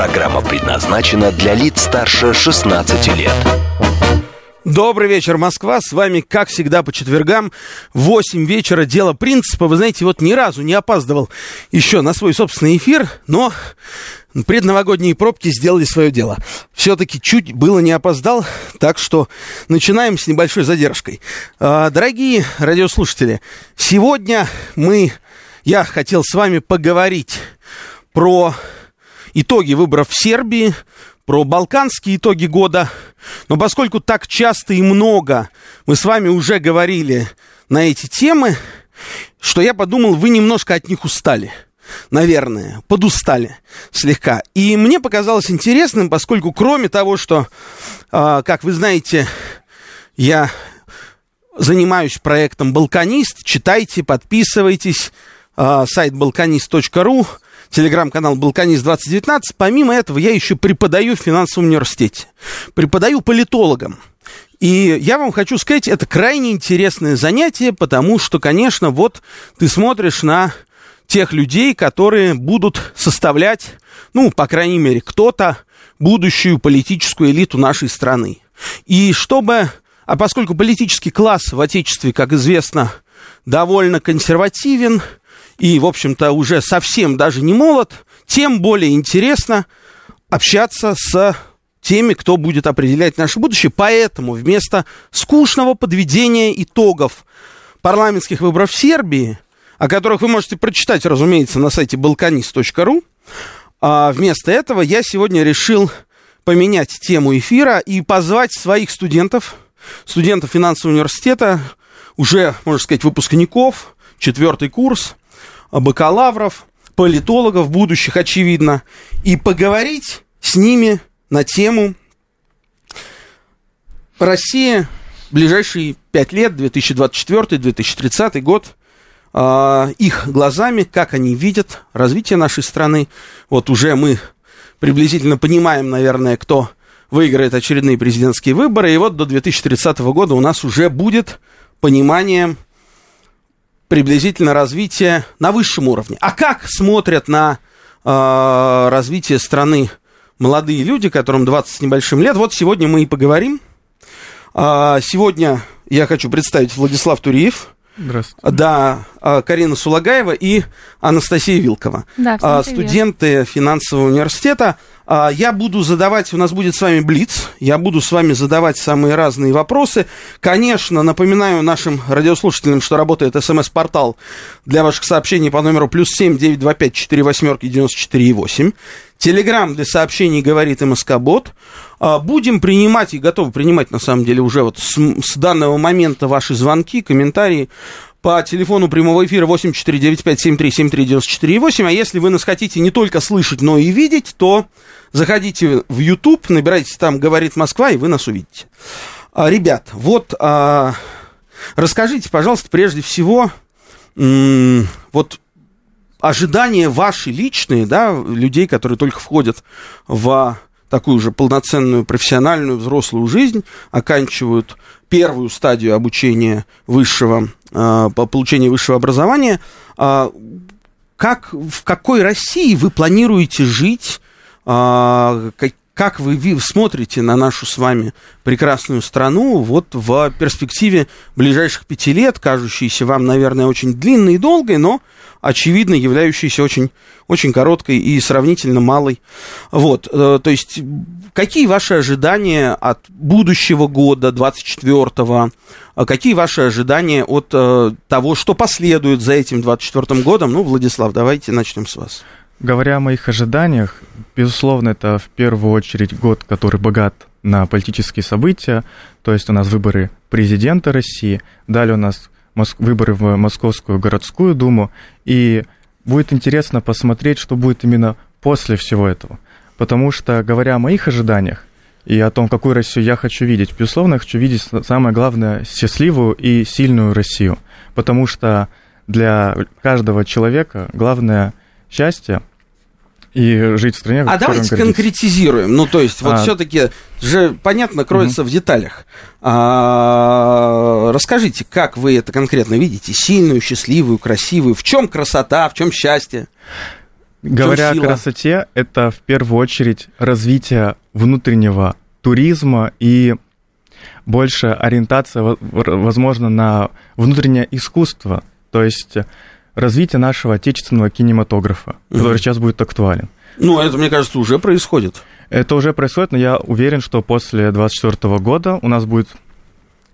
Программа предназначена для лиц старше 16 лет. Добрый вечер, Москва. С вами, как всегда, по четвергам, 8 вечера. Дело принципа. Вы знаете, вот ни разу не опаздывал еще на свой собственный эфир, но предновогодние пробки сделали свое дело. Все-таки чуть было не опоздал, так что начинаем с небольшой задержкой. А, дорогие радиослушатели, сегодня мы, я хотел с вами поговорить про итоги выборов в Сербии, про балканские итоги года. Но поскольку так часто и много мы с вами уже говорили на эти темы, что я подумал, вы немножко от них устали. Наверное, подустали слегка. И мне показалось интересным, поскольку кроме того, что, э, как вы знаете, я занимаюсь проектом «Балканист», читайте, подписывайтесь, э, сайт balkanist.ru, телеграм-канал «Балканист 2019». Помимо этого, я еще преподаю в финансовом университете. Преподаю политологам. И я вам хочу сказать, это крайне интересное занятие, потому что, конечно, вот ты смотришь на тех людей, которые будут составлять, ну, по крайней мере, кто-то будущую политическую элиту нашей страны. И чтобы, а поскольку политический класс в Отечестве, как известно, довольно консервативен, и, в общем-то, уже совсем даже не молод, тем более интересно общаться с теми, кто будет определять наше будущее. Поэтому вместо скучного подведения итогов парламентских выборов в Сербии, о которых вы можете прочитать, разумеется, на сайте balkanist.ru, а вместо этого я сегодня решил поменять тему эфира и позвать своих студентов, студентов финансового университета, уже, можно сказать, выпускников, четвертый курс, бакалавров, политологов будущих, очевидно, и поговорить с ними на тему Россия ближайшие пять лет, 2024-2030 год, э, их глазами, как они видят развитие нашей страны. Вот уже мы приблизительно понимаем, наверное, кто выиграет очередные президентские выборы, и вот до 2030 года у нас уже будет понимание приблизительно развитие на высшем уровне. А как смотрят на э, развитие страны молодые люди, которым 20 с небольшим лет? Вот сегодня мы и поговорим. А, сегодня я хочу представить Владислав Туриев. Здравствуйте. Да, а, Карина Сулагаева и Анастасия Вилкова. Да, а, всем студенты финансового университета. А, Я буду задавать, у нас будет с вами Блиц, я буду с вами задавать самые разные вопросы. Конечно, напоминаю нашим радиослушателям, что работает смс-портал для ваших сообщений по номеру плюс семь девять два пять четыре восьмерки девяносто четыре восемь. Телеграмм для сообщений говорит МСК-бот. А, Будем принимать и готовы принимать, на самом деле, уже вот с, с данного момента ваши звонки, комментарии по телефону прямого эфира 8495-7373-94-8. А если вы нас хотите не только слышать, но и видеть, то заходите в YouTube, набирайте там «Говорит Москва», и вы нас увидите. А, ребят, вот а, расскажите, пожалуйста, прежде всего, м- вот ожидания ваши личные, да, людей, которые только входят в такую же полноценную профессиональную взрослую жизнь, оканчивают первую стадию обучения высшего, э, по получению высшего образования. Э, как, в какой России вы планируете жить? Э, как, вы смотрите на нашу с вами прекрасную страну вот в перспективе ближайших пяти лет, кажущейся вам, наверное, очень длинной и долгой, но очевидно являющейся очень, очень короткой и сравнительно малой. Вот, э, то есть, какие ваши ожидания от будущего года, 24-го? А Какие ваши ожидания от э, того, что последует за этим 24-м годом? Ну, Владислав, давайте начнем с вас. Говоря о моих ожиданиях, безусловно, это в первую очередь год, который богат на политические события. То есть у нас выборы президента России, далее у нас выборы в Московскую городскую думу. И будет интересно посмотреть, что будет именно после всего этого. Потому что, говоря о моих ожиданиях и о том, какую Россию я хочу видеть, безусловно, я хочу видеть самое главное счастливую и сильную Россию. Потому что для каждого человека главное счастье и жить в стране. А давайте конкретизируем. Ну, то есть, вот а... все-таки же понятно кроется угу. в деталях. А, расскажите, как вы это конкретно видите? Сильную, счастливую, красивую. В чем красота, в чем счастье? Говоря о красоте, это в первую очередь развитие внутреннего туризма и больше ориентация, возможно, на внутреннее искусство. То есть развитие нашего отечественного кинематографа, угу. который сейчас будет актуален. Ну, это, мне кажется, уже происходит. Это уже происходит, но я уверен, что после 2024 года у нас будет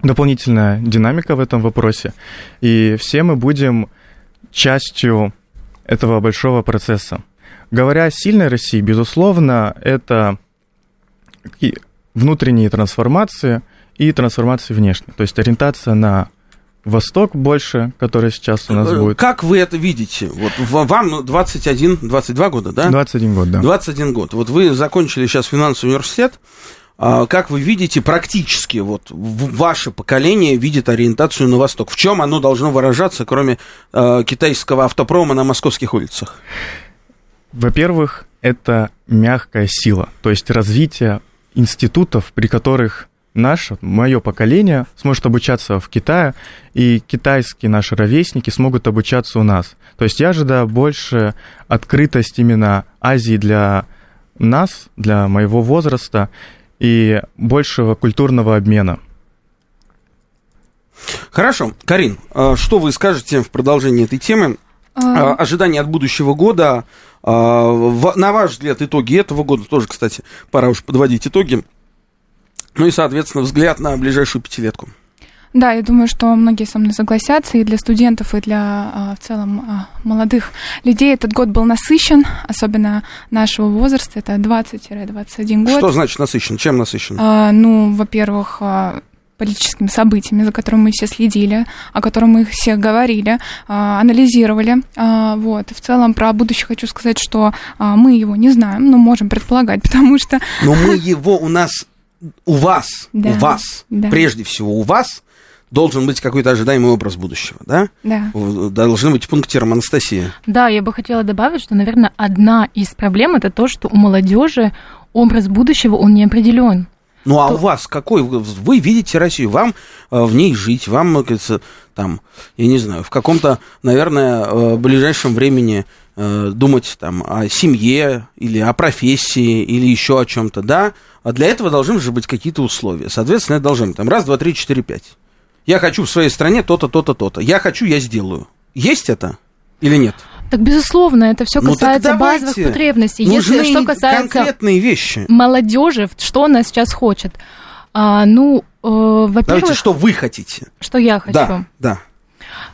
дополнительная динамика в этом вопросе, и все мы будем частью этого большого процесса. Говоря о сильной России, безусловно, это внутренние трансформации и трансформации внешние, то есть ориентация на Восток больше, который сейчас у нас э, будет. Как вы это видите? Вот вам 21, 22 года, да? 21 год, да. 21 год. Вот вы закончили сейчас финансовый университет. А как вы видите практически, вот ваше поколение видит ориентацию на Восток? В чем оно должно выражаться, кроме э, китайского автопрома на московских улицах? Во-первых, это мягкая сила, то есть развитие институтов, при которых наше, мое поколение сможет обучаться в Китае, и китайские наши ровесники смогут обучаться у нас. То есть я ожидаю больше открытость именно Азии для нас, для моего возраста, и большего культурного обмена. Хорошо. Карин, а что вы скажете в продолжении этой темы? А... Ожидания от будущего года. А, на ваш взгляд, итоги этого года тоже, кстати, пора уж подводить итоги. Ну и, соответственно, взгляд на ближайшую пятилетку. Да, я думаю, что многие со мной согласятся, и для студентов, и для а, в целом а, молодых людей этот год был насыщен, особенно нашего возраста, это 20-21 год. Что значит насыщен? Чем насыщен? А, ну, во-первых, а, политическими событиями, за которыми мы все следили, о которых мы все говорили, анализировали. Вот. В целом про будущее хочу сказать, что мы его не знаем, но можем предполагать, потому что... Но мы его у нас у вас, да, у вас, да. прежде всего у вас должен быть какой-то ожидаемый образ будущего, да? Да. Должны быть пунктиром Анастасии. Да, я бы хотела добавить, что, наверное, одна из проблем это то, что у молодежи образ будущего, он не определен. Ну а то... у вас какой? Вы видите Россию, вам э, в ней жить, вам, кажется, там, я не знаю, в каком-то, наверное, э, ближайшем времени э, думать там о семье или о профессии или еще о чем-то, да? А для этого должны же быть какие-то условия. Соответственно, это должно быть там раз, два, три, четыре, пять. Я хочу в своей стране то-то, то-то, то-то. Я хочу, я сделаю. Есть это или нет? Так, безусловно, это все ну, касается ну, базовых потребностей. Нужны Если что касается конкретные вещи. молодежи, что она сейчас хочет? А, ну, э, во-первых... Давайте, что вы хотите. Что я хочу. Да, да.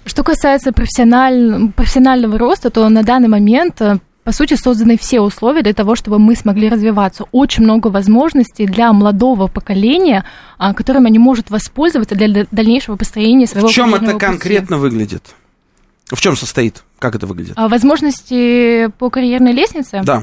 Что касается профессиональ... профессионального роста, то на данный момент э, по сути, созданы все условия для того, чтобы мы смогли развиваться. Очень много возможностей для молодого поколения, а, которым они могут воспользоваться для дальнейшего построения своего В чем это конкретно пути. выглядит? В чем состоит? Как это выглядит? А, возможности по карьерной лестнице? Да.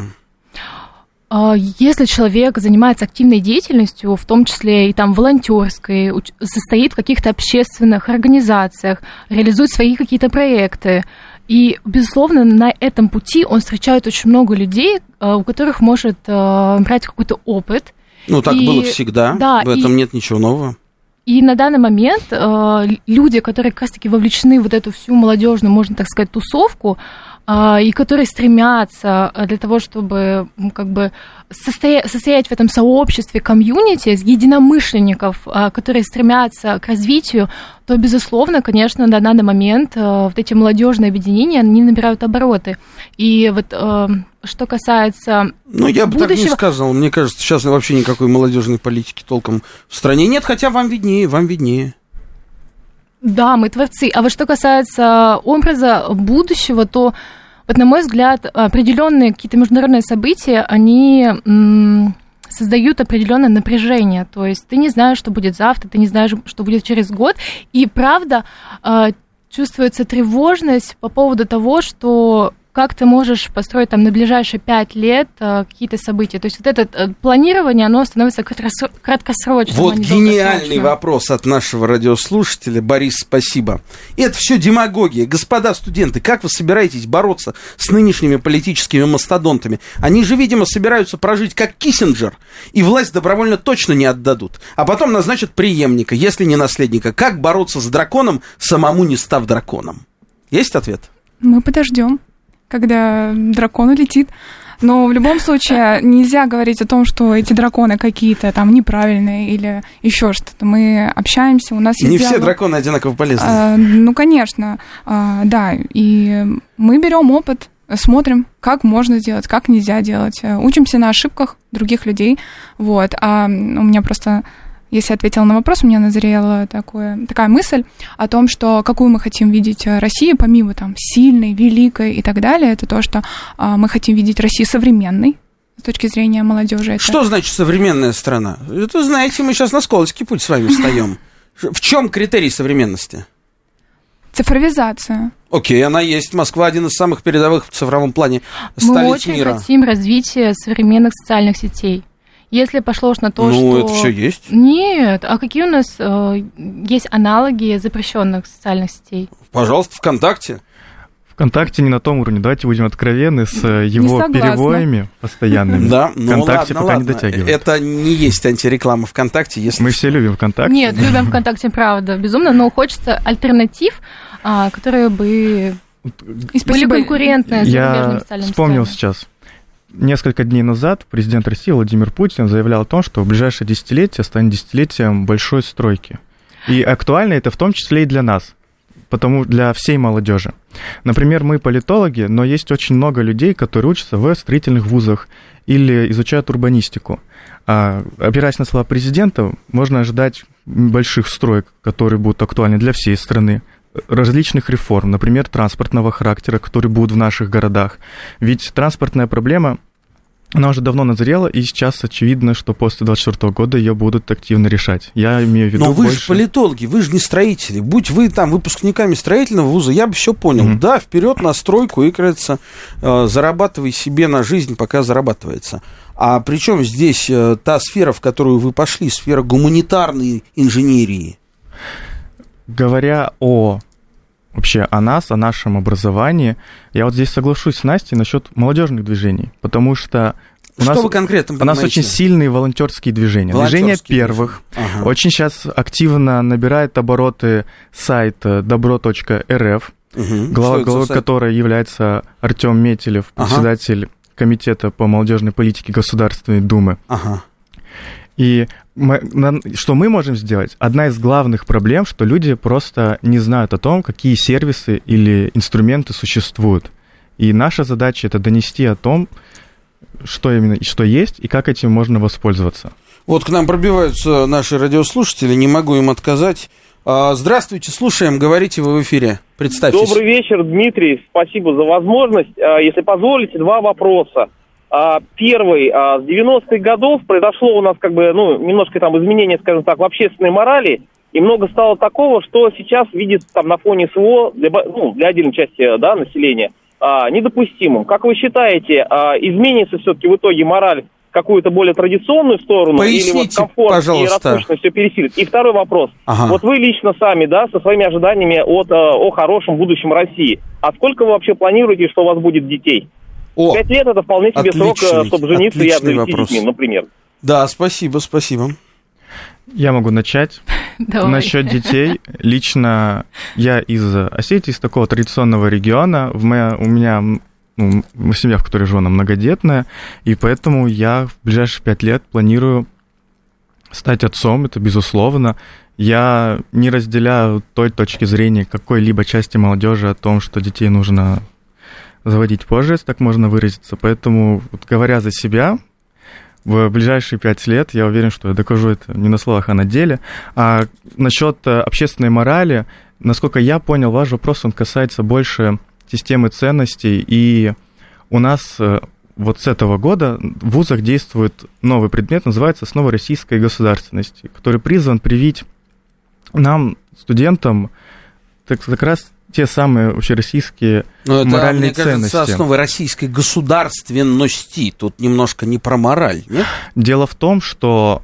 А, если человек занимается активной деятельностью, в том числе и там волонтерской, состоит в каких-то общественных организациях, реализует свои какие-то проекты, и, безусловно, на этом пути он встречает очень много людей, э, у которых может э, брать какой-то опыт. Ну, так и, было всегда, да, в этом и, нет ничего нового. И на данный момент э, люди, которые как раз-таки вовлечены в вот эту всю молодежную, можно так сказать, тусовку, и которые стремятся э, для того, чтобы как бы состоять, состоять в этом сообществе, комьюнити, единомышленников, а, которые стремятся к развитию, то, безусловно, конечно, на данный момент э, вот эти молодежные объединения, они набирают обороты. И вот э, что касается Ну, я бы будущего... так не сказал. Мне кажется, сейчас вообще никакой молодежной политики толком в стране нет, хотя вам виднее, вам виднее. Да, мы творцы. А вот что касается образа будущего, то, вот, на мой взгляд, определенные какие-то международные события, они создают определенное напряжение. То есть ты не знаешь, что будет завтра, ты не знаешь, что будет через год. И правда, а, чувствуется тревожность по поводу того, что как ты можешь построить там на ближайшие пять лет э, какие-то события. То есть вот это э, планирование, оно становится краткосрочным. Вот а гениальный вопрос от нашего радиослушателя. Борис, спасибо. Это все демагогия. Господа студенты, как вы собираетесь бороться с нынешними политическими мастодонтами? Они же, видимо, собираются прожить как Киссинджер, и власть добровольно точно не отдадут. А потом назначат преемника, если не наследника. Как бороться с драконом, самому не став драконом? Есть ответ? Мы подождем когда дракон улетит. Но в любом случае нельзя говорить о том, что эти драконы какие-то там неправильные или еще что-то. Мы общаемся, у нас есть Не диалог. все драконы одинаково полезны. А, ну, конечно, а, да. И мы берем опыт, смотрим, как можно сделать, как нельзя делать. Учимся на ошибках других людей. Вот. А у меня просто если ответила на вопрос, у меня назрела такое, такая мысль о том, что какую мы хотим видеть э, Россию, помимо там сильной, великой и так далее, это то, что а, мы хотим видеть Россию современной, с точки зрения молодежи. Это... Что значит современная страна? Это, знаете, мы сейчас на скользкий путь с вами встаем. В чем критерий современности? Цифровизация. Окей, она есть. Москва один из самых передовых в цифровом плане столиц Мы очень мира. хотим развития современных социальных сетей. Если пошло уж на то, ну, что... это все есть. Нет, а какие у нас э, есть аналоги запрещенных социальных сетей? Пожалуйста, ВКонтакте. ВКонтакте не на том уровне. Давайте будем откровенны с э, его перебоями постоянными. Да, ну ВКонтакте ладно, пока ладно. не дотягивает. Это не есть антиреклама ВКонтакте. Если... Мы все любим ВКонтакте. Нет, любим ВКонтакте, правда, безумно, но хочется альтернатив, а, которые бы были конкурентны с Я вспомнил сейчас несколько дней назад президент России Владимир Путин заявлял о том, что ближайшее десятилетие станет десятилетием большой стройки. И актуально это в том числе и для нас, потому для всей молодежи. Например, мы политологи, но есть очень много людей, которые учатся в строительных вузах или изучают урбанистику. А, опираясь на слова президента, можно ожидать больших строек, которые будут актуальны для всей страны различных реформ, например, транспортного характера, которые будут в наших городах. Ведь транспортная проблема она уже давно назрела, и сейчас очевидно, что после 2024 года ее будут активно решать. Я имею в виду Но вы больше... же политологи, вы же не строители. Будь вы там выпускниками строительного вуза, я бы все понял. Mm-hmm. Да, вперед на стройку и, кажется, э, зарабатывай себе на жизнь, пока зарабатывается. А причем здесь э, та сфера, в которую вы пошли, сфера гуманитарной инженерии? Говоря о вообще о нас, о нашем образовании. Я вот здесь соглашусь с Настей насчет молодежных движений, потому что у что нас, вы конкретно У нас очень сильные волонтерские движения. Движение первых. Ага. Очень сейчас активно набирает обороты сайт добро.рф, угу. глава, главой которой является Артем Метелев, председатель ага. комитета по молодежной политике Государственной Думы. Ага. И мы, что мы можем сделать? Одна из главных проблем, что люди просто не знают о том, какие сервисы или инструменты существуют. И наша задача это донести о том, что именно что есть и как этим можно воспользоваться. Вот к нам пробиваются наши радиослушатели, не могу им отказать. А, здравствуйте, слушаем, говорите вы в эфире. Представьтесь. Добрый вечер, Дмитрий. Спасибо за возможность. А, если позволите, два вопроса. А, первый, а, с 90-х годов произошло у нас как бы, ну, немножко там изменение, скажем так, в общественной морали, и много стало такого, что сейчас видится там на фоне СВО для, ну, для отдельной части да, населения а, недопустимым. Как вы считаете, а, изменится все-таки в итоге мораль в какую-то более традиционную сторону Поясните, или вот комфорт пожалуйста. и роскошность все пересилит? И второй вопрос. Ага. Вот вы лично сами, да, со своими ожиданиями от, о хорошем будущем России. А сколько вы вообще планируете, что у вас будет детей? О, Пять лет это вполне себе отличный, срок, чтобы жениться и обзавестись вопрос. детьми, например. Да, спасибо, спасибо. Я могу начать. Давай. Насчет детей. Лично я из Осетии, из такого традиционного региона. В моя, у меня ну, семья, в которой живу, она многодетная, и поэтому я в ближайшие пять лет планирую стать отцом, это безусловно. Я не разделяю той точки зрения какой-либо части молодежи о том, что детей нужно заводить позже, если так можно выразиться. Поэтому, вот, говоря за себя, в ближайшие пять лет я уверен, что я докажу это не на словах, а на деле. А насчет общественной морали, насколько я понял, ваш вопрос, он касается больше системы ценностей, и у нас вот с этого года в вузах действует новый предмет, называется «Основа российской государственности», который призван привить нам, студентам, так как раз те самые общероссийские Но это, моральные мне кажется, ценности. основы российской государственности. Тут немножко не про мораль, нет? Дело в том, что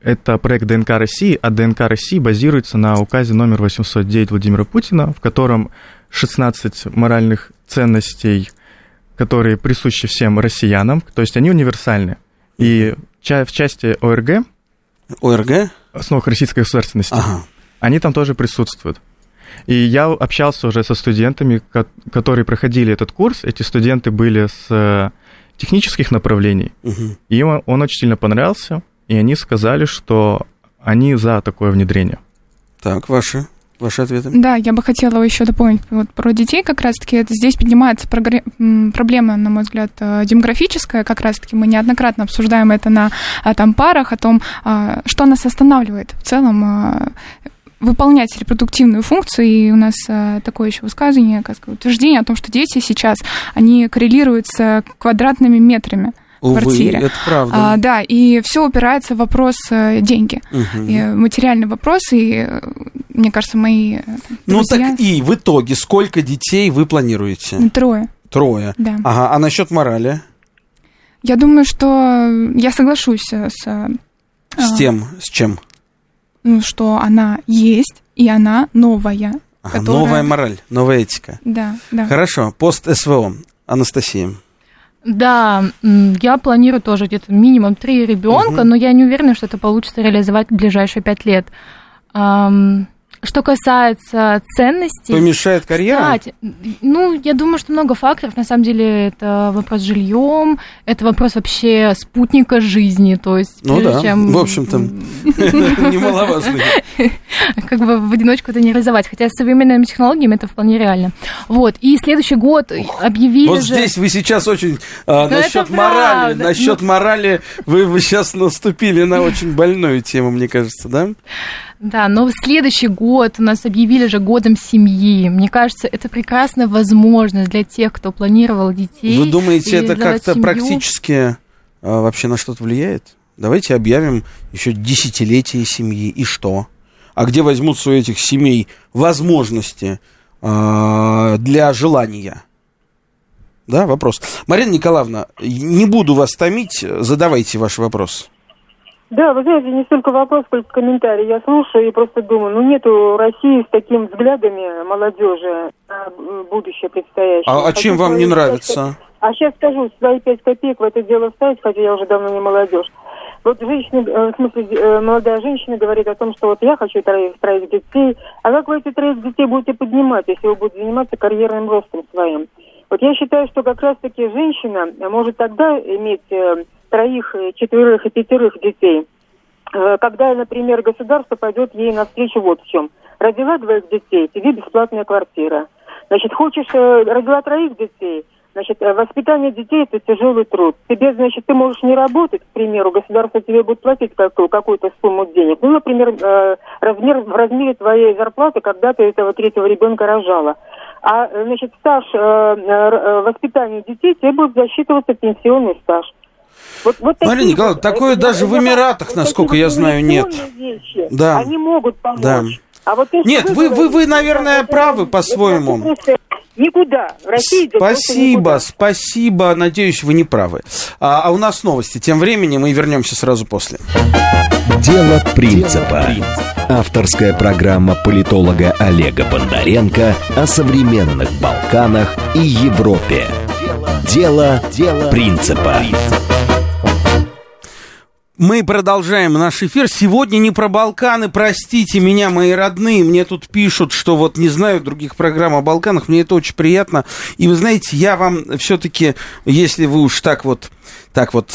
это проект ДНК России, а ДНК России базируется на указе номер 809 Владимира Путина, в котором 16 моральных ценностей, которые присущи всем россиянам, то есть они универсальны. И в части ОРГ, ОРГ? основах российской государственности, Ага. Они там тоже присутствуют. И я общался уже со студентами, ко- которые проходили этот курс. Эти студенты были с э, технических направлений, Мгм. и им он очень сильно понравился, и они сказали, что они за такое внедрение. Так, ваши, ваши ответы. Да, я бы хотела еще дополнить вот про детей как раз-таки. Здесь поднимается м, проблема, на мой взгляд, э, демографическая. Как раз-таки мы неоднократно обсуждаем это на а, там парах, о том, а, что нас останавливает в целом а, выполнять репродуктивную функцию. И у нас а, такое еще высказывание, как сказать, утверждение о том, что дети сейчас, они коррелируют с квадратными метрами. Увы, квартире. это правда. А, да, и все упирается в вопрос э, деньги. Мгм. И материальный вопрос, и э, мне кажется, мои э, Ну друзья... так и в итоге, сколько детей вы планируете? Трое, Трое. да. Ага, а насчет морали? Я думаю, что я соглашусь э, с, э, С а, тем, с чем? Ну, что она есть, и она новая. Ага, которая- Новая мораль, новая этика. Да, да. Хорошо, пост СВО. Анастасия. Да, я планирую тоже где-то минимум три ребенка, Мгм. но я не уверена, что это получится реализовать в ближайшие пять лет. Что касается ценностей... Помешает карьера? Кстати, ну, я думаю, что много факторов. На самом деле, это вопрос с жильем, это вопрос вообще спутника жизни. То есть, Ну да, чем, в общем-то. Немаловажно. как бы в одиночку это не реализовать. Хотя с современными технологиями это вполне реально. Вот. И следующий год объявили Вот здесь вы сейчас очень а, Ну, насчет морали, насчет морали вы, вы сейчас наступили на очень больную тему, мне кажется, да? Да, но в следующий год у нас объявили же годом семьи. Мне кажется, это прекрасная возможность для тех, кто планировал детей. Вы думаете, это как-то семью. практически а, вообще на что-то влияет? Давайте объявим еще десятилетие семьи, и что? А где возьмутся у этих семей возможности а, для желания? Да, вопрос. Марина Николаевна, не буду вас томить, задавайте ваш вопрос. Да, вы знаете, не столько вопрос, сколько комментарий. Я слушаю и просто думаю, ну нету России с такими взглядами молодежи на будущее предстоящее. А, а чем вам не нравится? А сейчас скажу, свои пять копеек в это дело вставить, хотя я уже давно не молодежь. Вот женщина, э, в смысле, э, молодая женщина говорит о том, что вот я хочу троих, троих детей, а как вы эти троих детей будете поднимать, если вы будете заниматься карьерным ростом своим? Вот я считаю, что как раз-таки женщина может тогда иметь э, троих, э, четверых и пятерых детей, Э, когда, например, государство пойдет ей навстречу вот в чем. Родила двоих детей, тебе бесплатная квартира. Значит, хочешь, э, родила троих детей, значит, воспитание детей – это тяжелый труд. Тебе, значит, ты можешь не работать, к примеру, государство тебе будет платить какую- какую-то сумму денег. Ну, например, размер, в размере твоей зарплаты, когда ты этого третьего ребенка рожала. А, значит, стаж воспитания детей тебе будет засчитываться пенсионный стаж. Вот, вот Марина Николаевна, вот, такое даже в Эмиратах, вот насколько я знаю, нет. Вещи, Да. Они могут помочь. Да. А вот Нет, вы- вы- вы, наверное, это- правы по-своему. Никуда. Россия идет Спасибо, никуда. спасибо. Надеюсь, вы не правы. А, а у нас новости. Тем временем мы вернемся сразу после. Дело принципа. Авторская программа политолога Олега Бондаренко о современных Балканах и Европе. Дело, дело принципа. Мы продолжаем наш эфир. Сегодня не про Балканы, простите меня, мои родные. Мне тут пишут, что вот не знаю других программ о Балканах. Мне это очень приятно. И вы знаете, я вам все-таки, если вы уж так вот так вот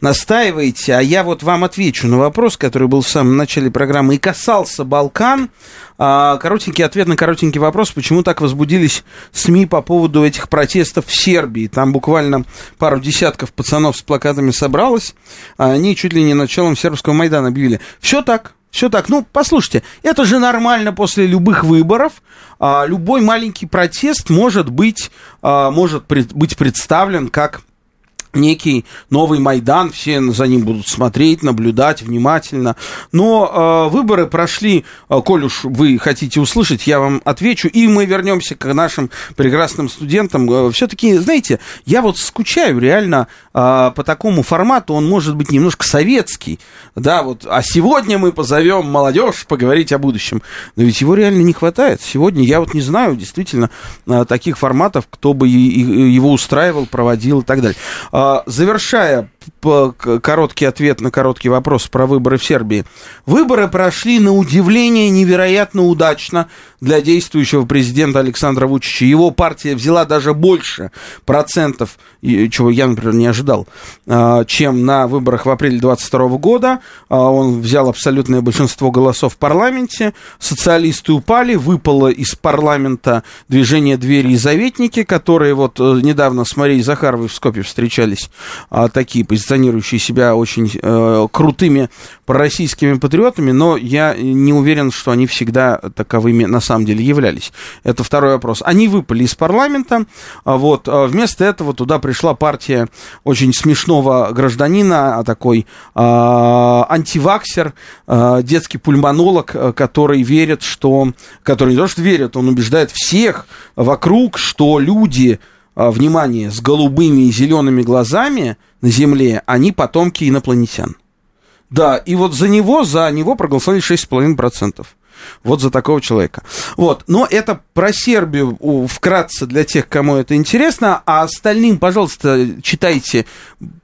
настаиваете, а я вот вам отвечу на вопрос, который был в самом начале программы и касался Балкан. А, Коротенький ответ на коротенький вопрос, почему так возбудились СМИ по поводу этих протестов в Сербии. Там буквально пару десятков пацанов с плакатами собралось, а они чуть ли не началом сербского Майдана объявили. Все так, все так. Ну, послушайте, это же нормально после любых выборов. А, любой маленький протест может быть, а, может быть представлен как некий новый Майдан, все за ним будут смотреть, наблюдать внимательно. Но э, выборы прошли, э, коль уж вы хотите услышать, я вам отвечу, и мы вернемся к нашим прекрасным студентам. Э, все-таки, знаете, я вот скучаю реально э, по такому формату, он может быть немножко советский, да, вот, а сегодня мы позовем молодежь поговорить о будущем. Но ведь его реально не хватает. Сегодня я вот не знаю действительно э, таких форматов, кто бы его устраивал, проводил и так далее. А, завершая короткий ответ на короткий вопрос про выборы в Сербии. Выборы прошли на удивление невероятно удачно для действующего президента Александра Вучича. Его партия взяла даже больше процентов, чего я, например, не ожидал, а, чем на выборах в апреле 2022 года. А, он взял абсолютное большинство голосов в парламенте. Социалисты упали, выпало из парламента движение «Двери и заветники», которые вот э, недавно с Марией Захаровой в Скопе встречались, а, такие позиционирующие себя очень э, крутыми пророссийскими патриотами, но я не уверен, что они всегда таковыми на самом деле являлись. Это второй вопрос. Они выпали из парламента, а вот, а вместо этого туда пришла партия очень смешного гражданина, а такой э, антиваксер, э, детский пульмонолог, который верит, что, который не то что верит, он убеждает всех вокруг, что люди внимание, с голубыми и зелеными глазами на Земле, они потомки инопланетян. Да, и вот за него, за него проголосовали 6,5%. Вот за такого человека. Вот, но это про Сербию вкратце для тех, кому это интересно, а остальным, пожалуйста, читайте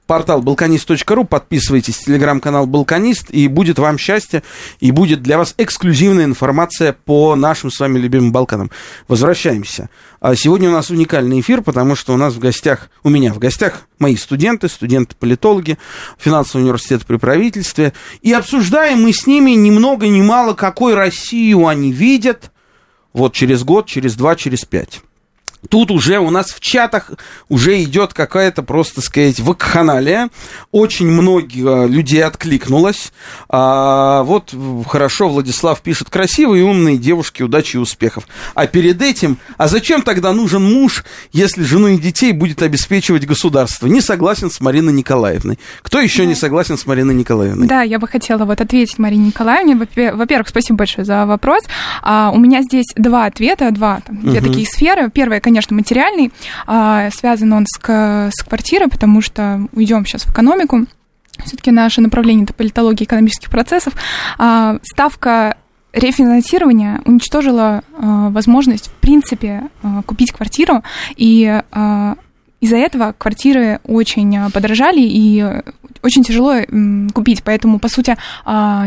портал балканист.ру, подписывайтесь, телеграм-канал Балканист, и будет вам счастье, и будет для вас эксклюзивная информация по нашим с вами любимым Балканам. Возвращаемся. А сегодня у нас уникальный эфир, потому что у нас в гостях, у меня в гостях мои студенты, студенты-политологи финансового университета при правительстве, и обсуждаем мы с ними ни много ни мало, какой Россию они видят вот через год, через два, через пять. Тут уже у нас в чатах уже идет какая-то просто, сказать, вакханалия. Очень много людей откликнулось. А, вот хорошо, Владислав пишет, красивые, умные девушки, удачи и успехов. А перед этим, а зачем тогда нужен муж, если жену и детей будет обеспечивать государство? Не согласен с Мариной Николаевной. Кто еще да. не согласен с Мариной Николаевной? Да, я бы хотела вот ответить Марине Николаевне. Во-первых, спасибо большое за вопрос. А, у меня здесь два ответа, два, там, две угу. такие сферы. Первое, конечно, материальный, а, связан он с, с квартирой, потому что уйдем сейчас в экономику. Все-таки наше направление это политология экономических процессов. А, ставка рефинансирования уничтожила а, возможность, в принципе, купить квартиру, и из-за этого квартиры очень подорожали и очень тяжело купить, поэтому, по сути,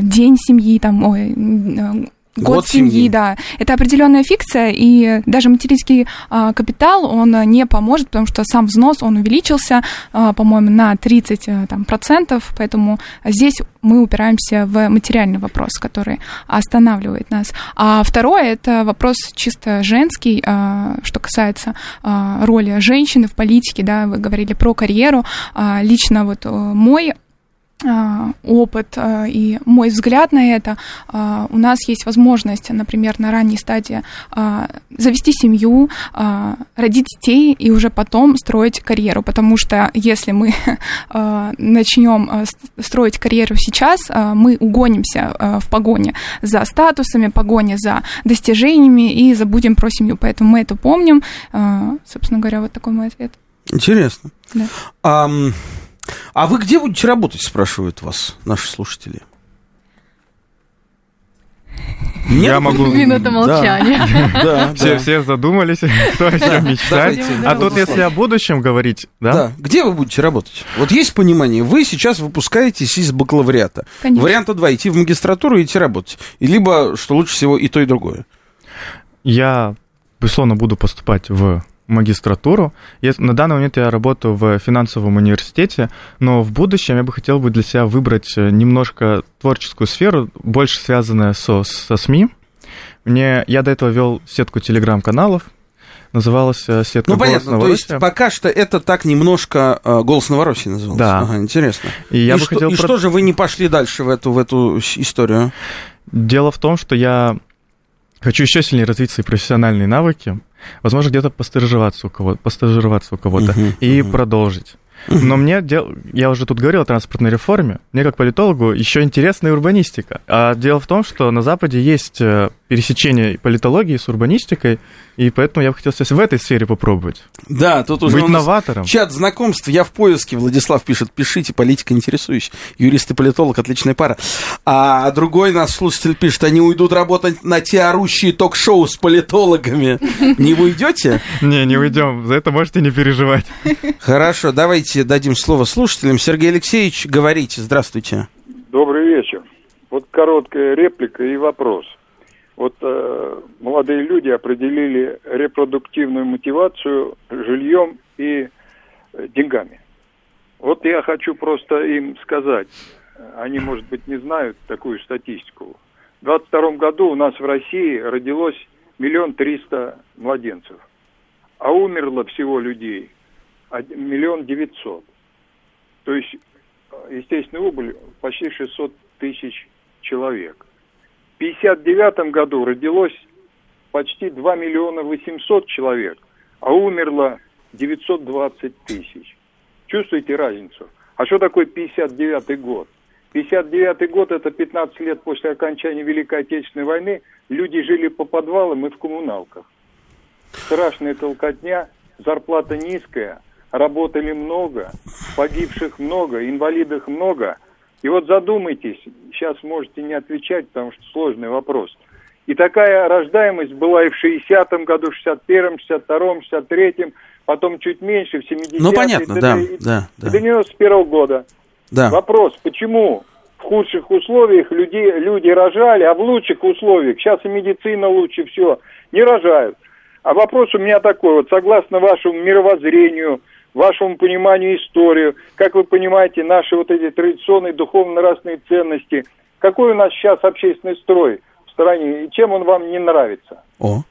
день семьи, там, ой, Год, Год семьи, семьи, да. Это определенная фикция, и даже материнский а, капитал, он не поможет, потому что сам взнос, он увеличился, а, по-моему, на 30 а, там, процентов, поэтому здесь мы упираемся в материальный вопрос, который останавливает нас. А второе, это вопрос чисто женский, а, что касается а, роли женщины в политике, да, вы говорили про карьеру. А, лично вот мой а, опыт а, и мой взгляд на это, а, у нас есть возможность, например, на ранней стадии завести семью, родить детей и уже потом строить карьеру, потому что если мы начнем строить карьеру сейчас, мы угонимся в погоне за статусами, погоне за достижениями и забудем про семью, поэтому мы это помним. Собственно говоря, вот такой мой ответ. Интересно. Да. Um... А вы где будете работать, спрашивают вас наши слушатели? Нет? Я могу... Минута молчания. Да, да, все, да. все задумались, кто о чем мечтает. А тут, если о будущем говорить, да? Да. Где вы будете работать? Вот есть понимание, вы сейчас выпускаетесь из бакалавриата. Конечно. Варианта два, идти в магистратуру и идти работать. И либо, что лучше всего, и то, и другое. Я, безусловно, буду поступать в магистратуру. Я, на данный момент я работаю в финансовом университете, но в будущем я бы хотел бы для себя выбрать э, немножко творческую сферу, больше связанную со, со СМИ. Мне, я до этого вел сетку телеграм-каналов, называлась э, сетка Ну, понятно, то есть пока что это так немножко э, «Голос Новороссии» назывался. Да. Ага, интересно. И, я и, бы что, хотел... и что же вы не пошли дальше в эту, в эту историю? Дело в том, что я хочу еще сильнее развить свои профессиональные навыки, возможно, где-то постажироваться у кого-то, постажироваться у кого-то uh-huh, и uh-huh. продолжить. Но мне, дел... я уже тут говорил о транспортной реформе, мне как политологу еще интересная урбанистика. А дело в том, что на Западе есть э, пересечение политологии с урбанистикой, и поэтому я бы хотел сейчас в этой сфере попробовать. Да, тут уже Быть нас новатором. чат знакомств, я в поиске, Владислав пишет, пишите, политика интересуюсь. Юрист и политолог, отличная пара. А другой наш слушатель пишет, они уйдут работать на те орущие ток-шоу с политологами. Не вы уйдете? Не, не уйдем, за это можете не переживать. Хорошо, давайте дадим слово слушателям. Сергей Алексеевич, говорите, здравствуйте. Добрый вечер. Вот короткая реплика и вопрос. Вот э, молодые люди определили репродуктивную мотивацию жильем и э, деньгами. Вот я хочу просто им сказать, они, может быть, не знают такую статистику. В 22 году у нас в России родилось миллион триста младенцев, а умерло всего людей миллион девятьсот. То есть э, естественный убыль почти 600 тысяч человек. В 59 году родилось почти 2 миллиона 800 человек, а умерло 920 тысяч. Чувствуете разницу? А что такое 59 год? 59 год – это 15 лет после окончания Великой Отечественной войны. Люди жили по подвалам и в коммуналках. Страшная толкотня, зарплата низкая, работали много, погибших много, инвалидов много. И вот задумайтесь, сейчас можете не отвечать, потому что сложный вопрос. И такая рождаемость была и в 60-м году, в 61-м, 62-м, 63-м, потом чуть меньше, в 70-м. Ну, понятно, и да, до- и да, да. До 91 года. Да. Вопрос, почему в худших условиях люди, люди рожали, а в лучших условиях, сейчас и медицина лучше, все, не рожают. А вопрос у меня такой, вот согласно вашему мировоззрению, вашему пониманию истории, как вы понимаете наши вот эти традиционные духовно-нравственные ценности, какой у нас сейчас общественный строй в стране и чем он вам не нравится? О,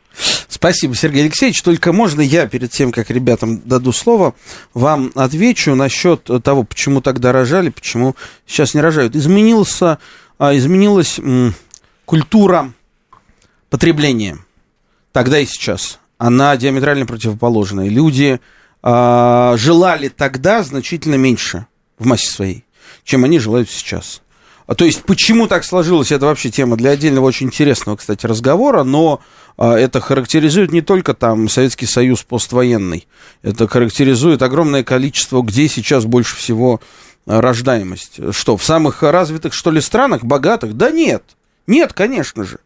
спасибо, Сергей Алексеевич. Только можно я перед тем, как ребятам даду слово, вам отвечу насчет того, почему тогда рожали, почему сейчас не рожают. Изменился, а, изменилась культура потребления тогда и сейчас. Она диаметрально противоположная. Люди а, желали тогда значительно меньше в массе своей, чем они желают сейчас. А, То есть, почему так сложилось, это вообще тема для отдельного очень интересного, кстати, разговора, но а, это характеризует не только там Советский Союз поствоенный, это характеризует огромное количество, где сейчас больше всего рождаемость. Что, в самых развитых, что ли, странах, богатых? Да нет, нет, конечно же.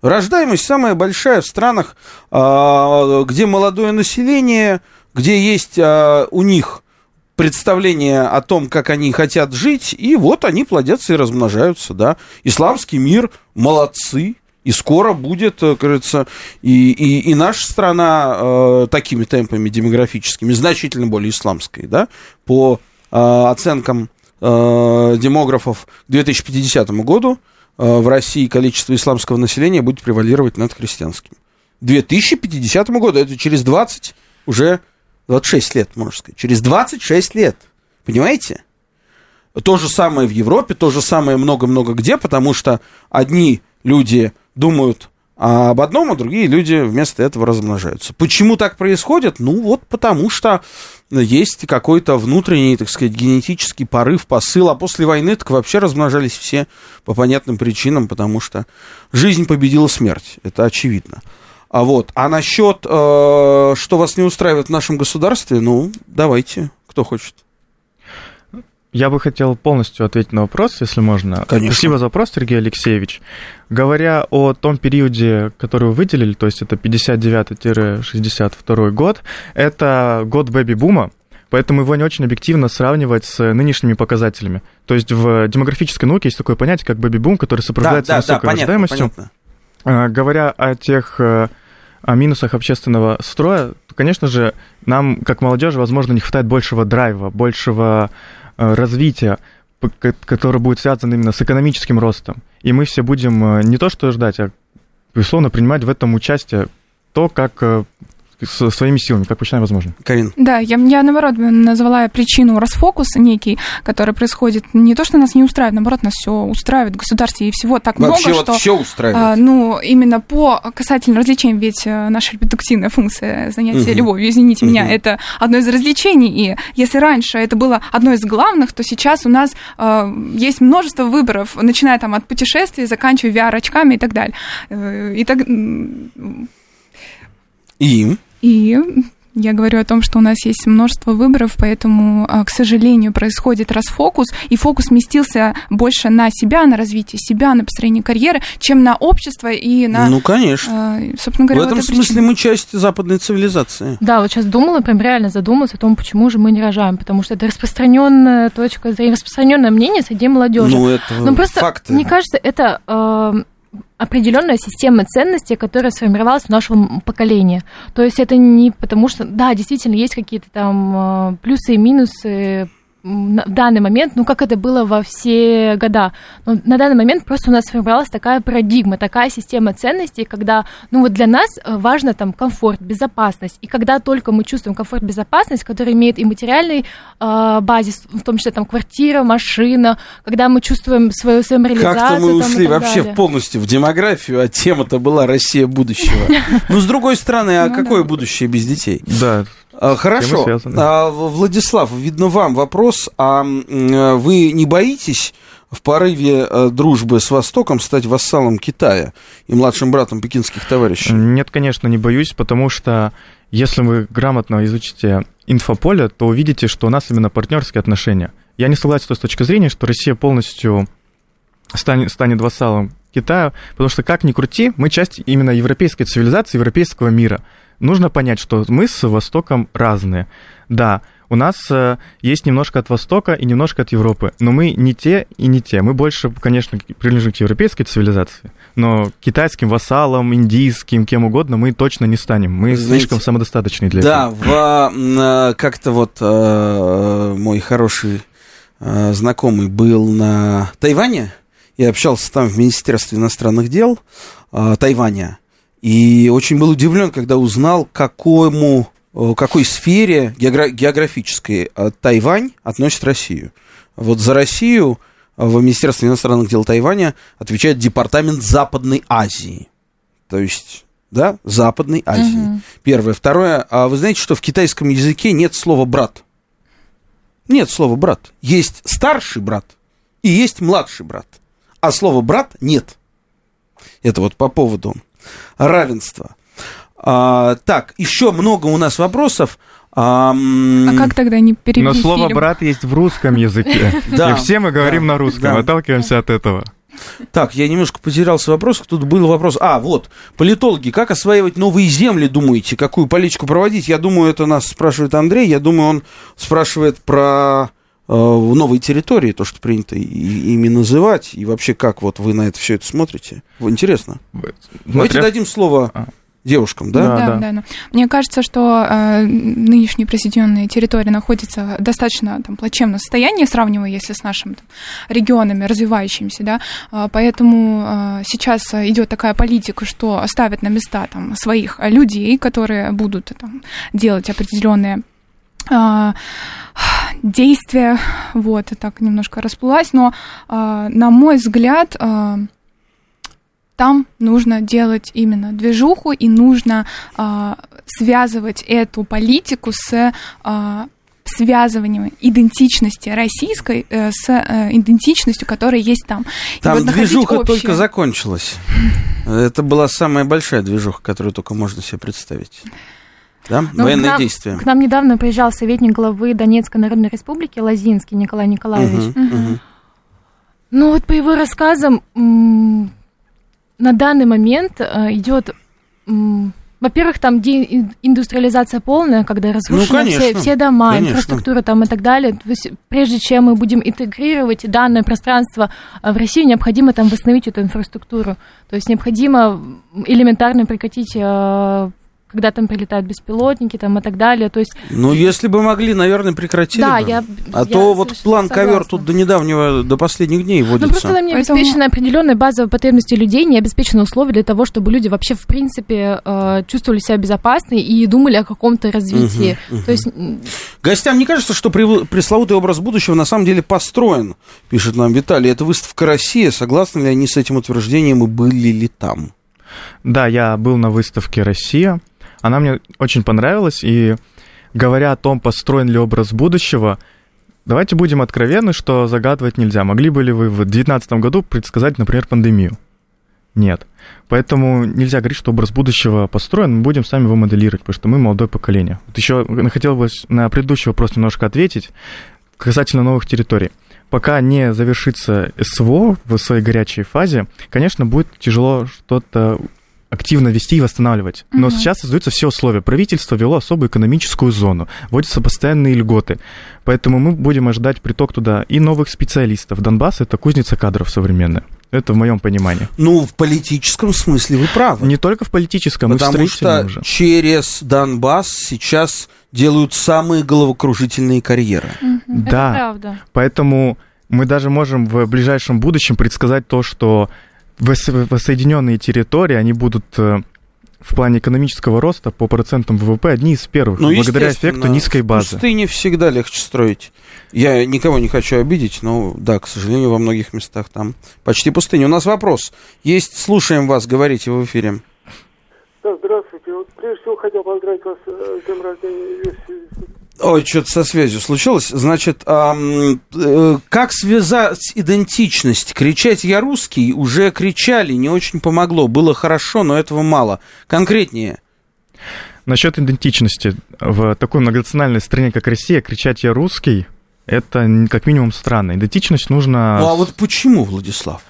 Рождаемость самая большая в странах, где молодое население, где есть а, у них представление о том, как они хотят жить, и вот они плодятся и размножаются, да. Исламский мир, молодцы, и скоро будет, э, кажется, и, и, и наша страна э, такими темпами демографическими, значительно более исламской, да, по э, оценкам э, демографов к 2050 году э, в России количество исламского населения будет превалировать над христианским. К 2050 году, это через 20, уже 26 лет, можно сказать. Через 26 лет. Понимаете? То же самое в Европе, то же самое много-много где, потому что одни люди думают об одном, а другие люди вместо этого размножаются. Почему так происходит? Ну, вот потому что есть какой-то внутренний, так сказать, генетический порыв, посыл, а после войны так вообще размножались все по понятным причинам, потому что жизнь победила смерть, это очевидно. А вот, а насчет, э, что вас не устраивает в нашем государстве, ну, давайте, кто хочет. Я бы хотел полностью ответить на вопрос, если можно. Конечно. Спасибо за вопрос, Сергей Алексеевич. Говоря о том периоде, который вы выделили, то есть это 59-62 год, это год бэби-бума, поэтому его не очень объективно сравнивать с нынешними показателями. То есть в демографической науке есть такое понятие, как бэби-бум, который сопровождается высокой рождаемостью. А, Говоря о тех э, о минусах общественного строя, то, конечно же, нам, как молодежи, возможно, не хватает большего драйва, большего э, развития, которое будет связано именно с экономическим ростом. И мы все будем э, не то что ждать, а, безусловно, принимать в этом участие то, как со своими силами, как посчитаем возможным. Карин. Да, я, я наоборот назвала причину расфокуса некий, который происходит не то, что нас не устраивает, наоборот, нас все устраивает в государстве, и всего так Вообще много, вот что... все устраивает. А, ну, именно по касательно развлечений, ведь э, наша репродуктивная функция занятия Мгм. любовью, извините меня, Мгм. это одно из развлечений. И если раньше это было одно из главных, то сейчас у нас э, есть множество выборов, начиная там от путешествий, заканчивая VR-очками и так далее. Э, И, так, И? И я говорю о том, что у нас есть множество выборов, поэтому, а, к сожалению, происходит расфокус, и фокус сместился больше на себя, на развитие себя, на построение карьеры, чем на общество и на... Ну, конечно. э, собственно В говоря, этом вот смысле причина. мы часть западной цивилизации. Да, вот сейчас думала, прям реально задумалась о том, почему же мы не рожаем, потому что это распространенная точка зрения, распространенное мнение среди молодежи. Ну, это Ну, просто, факты. мне кажется, это э, определенная система ценностей, которая сформировалась у нашего м- поколения. То есть это не потому что, да, действительно, есть какие-то там э, плюсы и минусы в данный момент, ну, как это было во все года. Но на данный момент просто у нас сформировалась такая парадигма, такая система ценностей, когда, ну, вот для нас э, важно там комфорт, безопасность. И когда только мы чувствуем комфорт, безопасность, который имеет и материальный э, базис, в том числе там квартира, машина, когда мы чувствуем свою самореализацию. Как-то мы там, ушли так вообще далее. полностью в демографию, а тема-то была Россия будущего. Ну, с другой стороны, а Ну какое будущее без детей? Да, Хорошо. связаны. А, Владислав, видно вам вопрос. А э, вы не боитесь в порыве э, дружбы с Востоком стать вассалом Китая и младшим братом пекинских товарищей? Нет, конечно, не боюсь, потому что если вы грамотно изучите инфополе, то увидите, что у нас именно партнерские отношения. Я не согласен с той точки зрения, что Россия полностью станет, станет вассалом Китая, потому что, как ни крути, мы часть именно европейской цивилизации, европейского мира. Нужно понять, что мы с Востоком разные. Да, у нас э, есть немножко от Востока и немножко от Европы, но мы не те и не те. Мы больше, конечно, принадлежим к европейской цивилизации, но китайским вассалом, индийским, кем угодно мы точно не станем. Мы Знаете, слишком самодостаточны для Да, этого. м, э, как-то вот э, мой хороший э, знакомый был на Тайване и общался там в Министерстве иностранных дел э, Тайваня. И очень был удивлен, когда узнал, какому, э, какой сфере геогра- географической э, Тайвань относит Россию. Вот за Россию э, в Министерстве иностранных дел Тайваня отвечает Департамент Западной Азии. То есть, да, Западной Азии. Мгм. Первое. Второе. А вы знаете, что в китайском языке нет слова брат? Нет слова брат. Есть старший брат и есть младший брат. А слова брат нет. Это вот по поводу равенства. А, так, еще много у нас вопросов. А, А как тогда не перевели Но слово фильм? брат есть в русском языке. Да, И все мы говорим да, на русском, да. отталкиваемся от этого. Так, я немножко потерялся в вопросах. Тут был вопрос. А, вот, политологи, как осваивать новые земли, думаете? Какую политику проводить? Я думаю, это нас спрашивает Андрей. Я думаю, он спрашивает про э, новые территории, то, что принято и- ими называть. И вообще, как вот вы на это все это смотрите? Интересно. Давайте Смотря- дадим слово А. девушкам, да? Да, Да, да. да. Мне кажется, что э, нынешние присоединенные территории находятся в достаточно там, плачевном состоянии, сравнивая, если с нашими там, регионами развивающимися, да. А, поэтому э, сейчас идет такая политика, что ставят на места там, своих людей, которые будут там, делать определенные действия, вот, и так немножко расплылась, но, а, на мой взгляд, а, там нужно делать именно движуху и нужно а, связывать эту политику с а, связыванием идентичности российской э, с э, идентичностью, которая есть там. И Там вот движуха общее. только закончилась. Это была самая большая движуха, которую только можно себе представить. Да? Ну, Военные к нам- действия. К нам недавно приезжал советник главы Донецкой Народной Республики Лазинский Николай Николаевич. Мгм, мгм. Ну вот по его рассказам на данный момент э, идет, во-первых, там деиндустриализация полная, когда разрушены все, Ну, конечно, все дома, конечно. инфраструктура там и так далее. То есть, прежде чем мы будем интегрировать данное пространство э, в Россию, необходимо там восстановить эту инфраструктуру. То есть необходимо элементарно прекратить э, когда там прилетают беспилотники там и так далее. То есть... Ну, если бы могли, наверное, прекратили да, бы. Я, а я то вот план ковер тут до недавнего, до последних дней водится. Ну, просто там не Поэтому... обеспечены определенные базовые потребности людей, не обеспечены условия для того, чтобы люди вообще, в принципе, э, чувствовали себя безопасно и думали о каком-то развитии. Угу, угу. То есть... Гостям не кажется, что пресловутый образ будущего на самом деле построен, пишет нам Виталий. Это выставка «Россия». Согласны ли они с этим утверждением и были ли там? Да, я был на выставке «Россия». Она мне очень понравилась, и говоря о том, построен ли образ будущего, давайте будем откровенны, что загадывать нельзя. Могли бы ли вы в 2019 году предсказать, например, пандемию? Нет. Поэтому нельзя говорить, что образ будущего построен, мы будем сами его моделировать, потому что мы молодое поколение. Вот еще хотел бы на предыдущий вопрос немножко ответить касательно новых территорий. Пока не завершится СВО в своей горячей фазе, конечно, будет тяжело что-то активно вести и восстанавливать. Но угу. сейчас создаются все условия. Правительство вело особую экономическую зону, вводятся постоянные льготы. Поэтому мы будем ожидать приток туда и новых специалистов. Донбасс — это кузница кадров современная. Это в моем понимании. Ну, в политическом смысле вы правы. Не только в политическом, Потому и в что уже. через Донбасс сейчас делают самые головокружительные карьеры. Угу. Да, это правда. Поэтому мы даже можем в ближайшем будущем предсказать то, что воссоединенные территории, они будут э, в плане экономического роста по процентам ВВП одни из первых, ну, благодаря эффекту низкой базы. В пустыне всегда легче строить. Я никого не хочу обидеть, но да, к сожалению, во многих местах там почти пустыня. У нас вопрос. Есть, слушаем вас, говорите в эфире. Да, здравствуйте. Вот прежде всего хотел поздравить вас э, с днем рождения Ой, что-то со связью случилось. Значит, эм, э, как связать идентичность? Кричать «я русский» уже кричали, не очень помогло. Было хорошо, но этого мало. Конкретнее. Насчет идентичности. В такой многонациональной стране, как Россия, кричать «я русский» это как минимум странно. Идентичность нужно... Ну а вот почему, Владислав?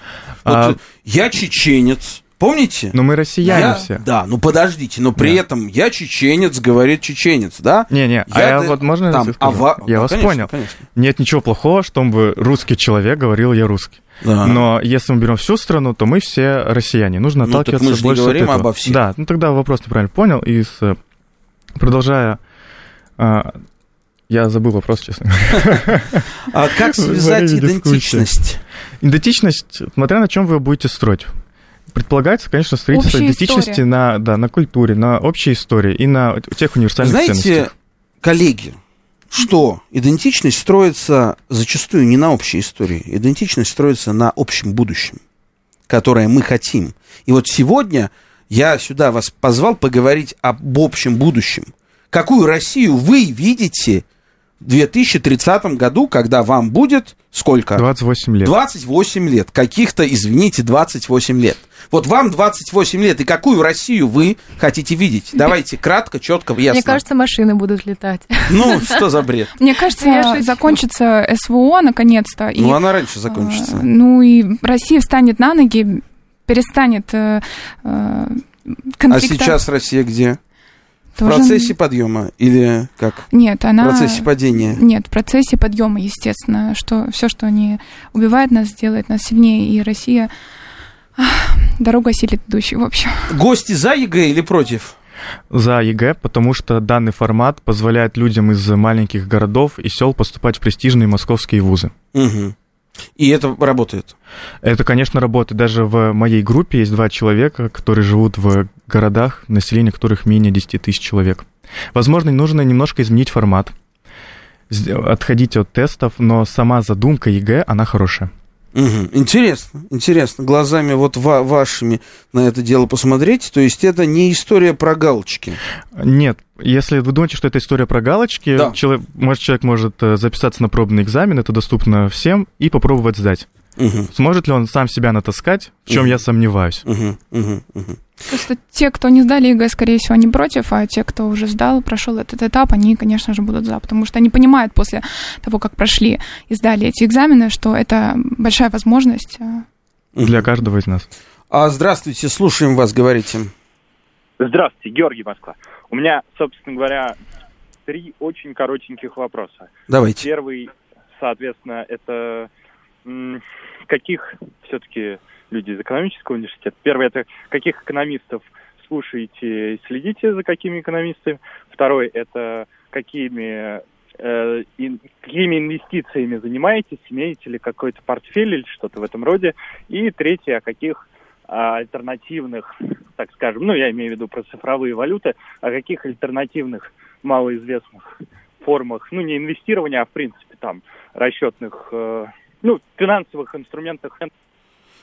Вот а... я чеченец, Помните? Но мы россияне я, все. Да, ну подождите, но при да. этом я чеченец, говорит чеченец, да? Не-не, я а я вот можно там, а ва... Я ну, вас конечно, понял. Конечно. Нет ничего плохого, чтобы русский человек говорил я русский. Да. Но если мы берем всю страну, то мы все россияне. Нужно ну, отталкиваться так мы же больше не говорим от этого. обо всех. Да, ну тогда вопрос неправильно понял. И с... продолжая а, я забыл вопрос, честно. А как связать идентичность? Идентичность, смотря на чем вы будете строить предполагается, конечно, строительство Общая идентичности история. на, да, на культуре, на общей истории и на тех универсальных Знаете, ценностях. коллеги, что идентичность строится зачастую не на общей истории, идентичность строится на общем будущем, которое мы хотим. И вот сегодня я сюда вас позвал поговорить об общем будущем. Какую Россию вы видите 2030 году, когда вам будет сколько? 28 лет. 28 лет. Каких-то, извините, 28 лет. Вот вам 28 лет, и какую Россию вы хотите видеть? Давайте кратко, четко, ясно. Мне кажется, машины будут летать. Ну, что за бред? Мне кажется, закончится СВО наконец-то. Ну, она раньше закончится. А, ну, и Россия встанет на ноги, перестанет э, э, А сейчас Россия где? В процессе подъема или как? Нет, она... В процессе падения? Нет, в процессе подъема, естественно. Что, все, что не убивает нас, делает нас сильнее. И Россия Дорога осилит идущий, в общем. Гости за ЕГЭ или против? За ЕГЭ, потому что данный формат позволяет людям из маленьких городов и сел поступать в престижные московские вузы. Угу. И это работает? Это, конечно, работает. Даже в моей группе есть два человека, которые живут в городах, население которых менее 10 тысяч человек. Возможно, нужно немножко изменить формат, отходить от тестов, но сама задумка ЕГЭ, она хорошая. Угу. Интересно, интересно. Глазами вот ва- вашими на это дело посмотреть. То есть это не история про галочки. Нет. Если вы думаете, что это история про галочки, да. человек, может, человек может э, записаться на пробный экзамен, это доступно всем, и попробовать сдать. Угу. Сможет ли он сам себя натаскать, в чем угу. я сомневаюсь. Угу. Угу. Угу. Просто те, кто не сдали ЕГЭ, скорее всего, они против, а те, кто уже сдал, прошел этот этап, они, конечно же, будут за, потому что они понимают после того, как прошли и сдали эти экзамены, что это большая возможность. А. Для каждого из нас. А, здравствуйте, слушаем вас, говорите. Здравствуйте, Георгий Москва. У меня, собственно говоря, три очень коротеньких вопроса. Давайте. Первый, соответственно, это каких все-таки люди из экономического университета. Первое, это каких экономистов слушаете, следите за какими экономистами. Второй – это какими э, какими инвестициями занимаетесь, имеете ли какой-то портфель или что-то в этом роде. И третье, о каких а, альтернативных, так скажем, ну, я имею в виду про цифровые валюты, о каких альтернативных малоизвестных формах, ну, не инвестирования, а, в принципе, там, расчетных, э, ну, финансовых инструментах.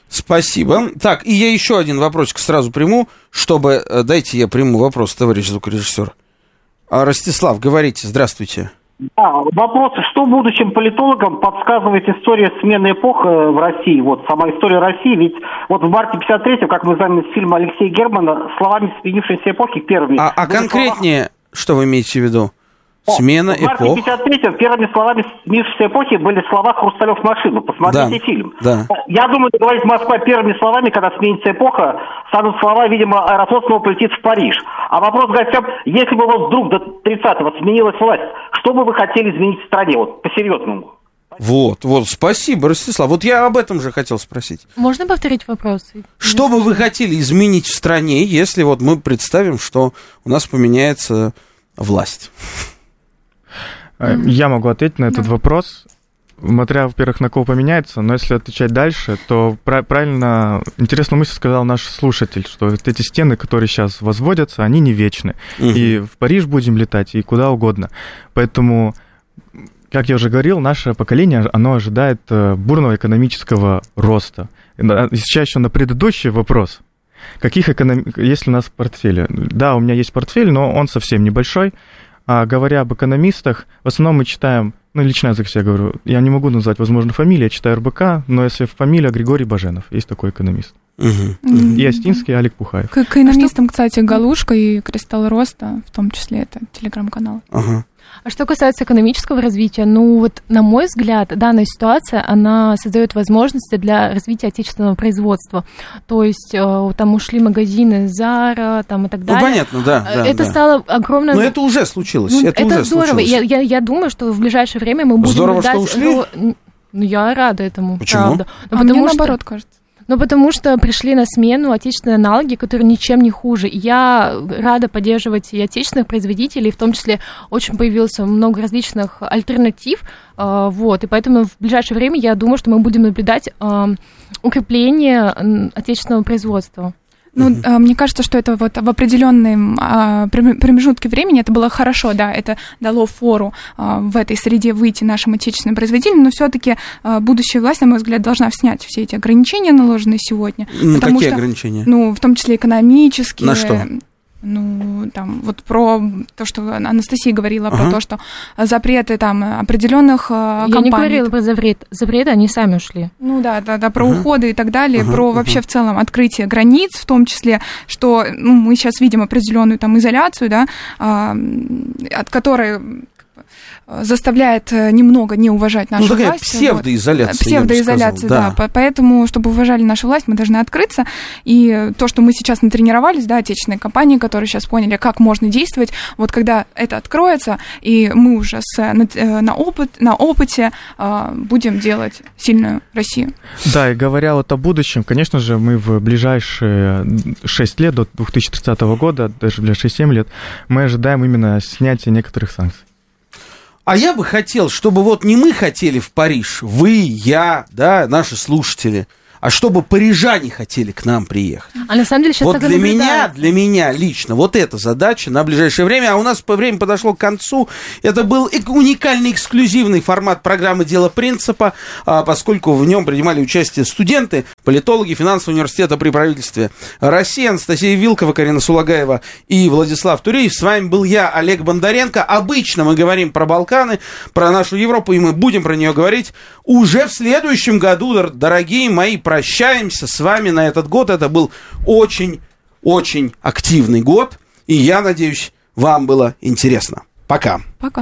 Спасибо. Так, и я еще один вопросик сразу приму, чтобы... Э, дайте я приму вопрос, товарищ звукорежиссер. А, Ростислав, говорите, здравствуйте. Да, вопрос, что будущим политологам подсказывает история смены эпох э, в России, вот сама история России, ведь вот в марте 53-го, как мы знаем из фильма Алексея Германа, словами сменившейся эпохи первыми... А, а конкретнее, слова... что вы имеете в виду? Смена в эпох. В 53-м первыми словами сменившейся эпохи были слова «Хрусталев машину». Посмотрите да, фильм. Да. Я думаю, говорить Москва первыми словами, когда сменится эпоха, станут слова, видимо, Аэрофлот снова полетит в Париж. А вопрос гостям, если бы вот вдруг до 30-го сменилась власть, что бы вы хотели изменить в стране, вот по-серьезному? Вот, вот, спасибо, Ростислав. Вот я об этом же хотел спросить. Можно повторить вопрос? Что бы вы хотели изменить в стране, если вот мы представим, что у нас поменяется власть? Э, я могу ответить на этот вопрос. Смотря, во-первых, на кого поменяется, но если отвечать дальше, то правильно, интересную мысль сказал наш слушатель, что вот эти стены, которые сейчас возводятся, они не вечны. Угу. И в Париж будем летать, и куда угодно. Поэтому, как я уже говорил, наше поколение, оно ожидает э, бурного экономического роста. Сейчас еще на предыдущий вопрос, каких эконом... есть ли у нас в портфеле? Да, у меня есть портфель, но он совсем небольшой. А говоря об экономистах, в основном мы читаем, ну, лично я за себя говорю, я не могу назвать, возможно, фамилию, я читаю РБК, но если фамилия Григорий Баженов, есть такой экономист. Угу, угу. И Остинский, и Олег Пухаев. К экономистам, кстати, Галушка и Кристалл Роста, в том числе, это телеграм-канал. Ага. А что касается экономического развития, ну вот, на мой взгляд, данная ситуация, она создает возможности для развития отечественного производства. То есть э, там ушли магазины Zara там и так ну, далее. Ну, понятно, да. да это да. стало огромным... Но это уже случилось. Ну, это, это уже здорово. Случилось. Я, я, я думаю, что в ближайшее время мы будем... Здорово, что ушли? Ну, я рада этому, Почему? правда. Но а потому мне что... наоборот кажется. Ну, потому что пришли на смену отечественные аналоги, которые ничем не хуже. я рада поддерживать и отечественных производителей, в том числе очень появилось много различных альтернатив. А, вот, и поэтому в ближайшее время я думаю, что мы будем наблюдать а, укрепление отечественного производства. Ну, mm-hmm. мне кажется, что это вот в определенном а, промежутке времени это было хорошо, да, это дало фору а, в этой среде выйти нашим отечественным производителям, но все-таки будущая власть, на мой взгляд, должна снять все эти ограничения, наложенные сегодня. Ну, какие что, ограничения? Ну, в том числе экономические. На что? Ну, там, вот про то, что Анастасия говорила, ага. про то, что запреты там определенных компаний. Я не говорила про запрет. Запреты они сами ушли. Ну да, да, да, про ага. уходы и так далее, ага, про вообще в целом открытие границ, в том числе, что ну, мы сейчас видим определенную там изоляцию, да, от которой заставляет э, немного не уважать нашу ну, власть. Псевдоизоляция. Вот. Псевдоизоляция, да. да. Поэтому, чтобы уважали нашу власть, мы должны открыться. И то, что мы сейчас натренировались, да, отечественные компании, которые сейчас поняли, как можно действовать, вот когда это откроется, и мы уже с, на, э, на, опыт, на опыте э, будем делать сильную Россию. Да, и говоря вот о будущем, конечно же, мы в ближайшие 6 лет, до 2030 года, даже в ближайшие 7 лет, мы ожидаем именно снятия некоторых санкций. А я бы хотел, чтобы вот не мы хотели в Париж, вы, я, да, наши слушатели – а чтобы парижане хотели к нам приехать. А на самом деле сейчас Вот для меня, для меня лично, вот эта задача на ближайшее время, а у нас по время подошло к концу. Это был уникальный эксклюзивный формат программы «Дело принципа», а, поскольку в нем принимали участие студенты, политологи финансового университета при правительстве России, Анастасия Вилкова, Карина Сулагаева и Владислав Туреев. С вами был я, Олег Бондаренко. Обычно мы говорим про Балканы, про нашу Европу, и мы будем про нее говорить уже в следующем году, дорогие мои прощаемся с вами на этот год. Это был очень-очень активный год. И я надеюсь, вам было интересно. Пока. Пока.